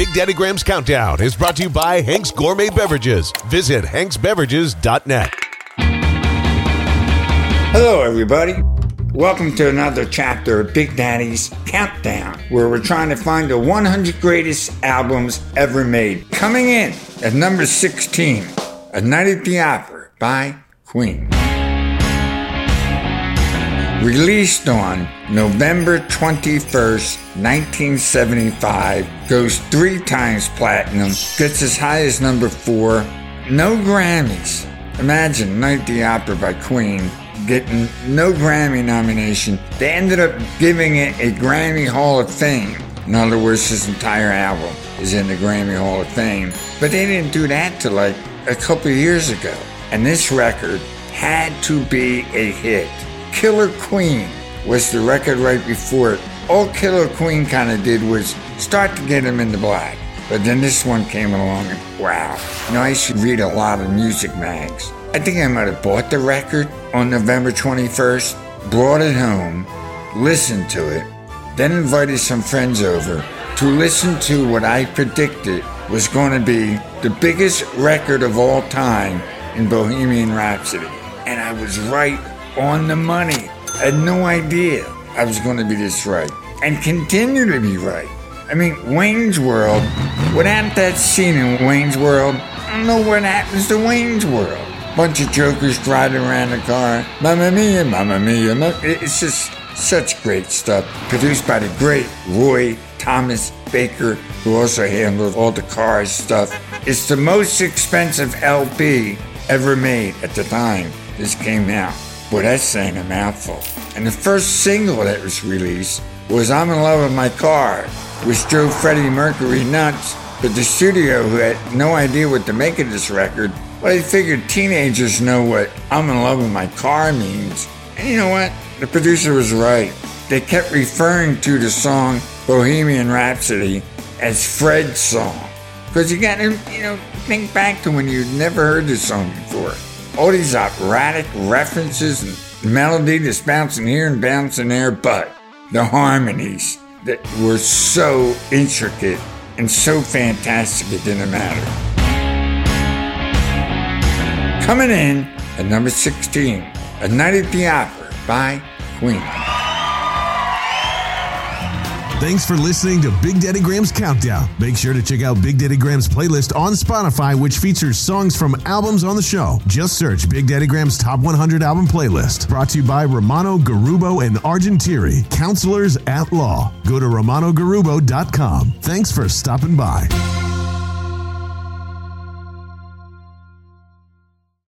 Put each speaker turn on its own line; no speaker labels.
Big Daddy Graham's Countdown is brought to you by Hank's Gourmet Beverages. Visit hanksbeverages.net.
Hello, everybody. Welcome to another chapter of Big Daddy's Countdown, where we're trying to find the 100 greatest albums ever made. Coming in at number 16, A Night at the Opera by Queen. Released on November 21st, 1975, goes three times platinum, gets as high as number four, no Grammys. Imagine Night the Opera by Queen getting no Grammy nomination. They ended up giving it a Grammy Hall of Fame. In other words, his entire album is in the Grammy Hall of Fame. But they didn't do that till like a couple years ago. And this record had to be a hit. Killer Queen was the record right before it. All Killer Queen kind of did was start to get him in the black. But then this one came along and wow. You know, I used to read a lot of music mags. I think I might have bought the record on November 21st, brought it home, listened to it, then invited some friends over to listen to what I predicted was going to be the biggest record of all time in Bohemian Rhapsody. And I was right on the money. I had no idea I was going to be this right and continue to be right. I mean, Wayne's World, without that scene in Wayne's World, I don't know what happens to Wayne's World. Bunch of jokers driving around the car. Mamma mia, mamma mia. It's just such great stuff. Produced by the great Roy Thomas Baker, who also handled all the cars stuff. It's the most expensive LP ever made at the time this came out. Boy, that's saying a mouthful. And the first single that was released was I'm in Love with My Car, which drove Freddie Mercury nuts. But the studio, who had no idea what to make of this record, well, they figured teenagers know what I'm in love with my car means. And you know what? The producer was right. They kept referring to the song Bohemian Rhapsody as Fred's song. Because you gotta, you know, think back to when you'd never heard this song before. All these operatic references and melody that's bouncing here and bouncing there, but the harmonies that were so intricate and so fantastic it didn't matter. Coming in at number 16, A Night at the Opera by Queen.
Thanks for listening to Big Daddy Graham's Countdown. Make sure to check out Big Daddy Graham's playlist on Spotify, which features songs from albums on the show. Just search Big Daddy Graham's Top 100 Album Playlist. Brought to you by Romano Garubo and Argentieri, counselors at law. Go to romanogarubo.com. Thanks for stopping by.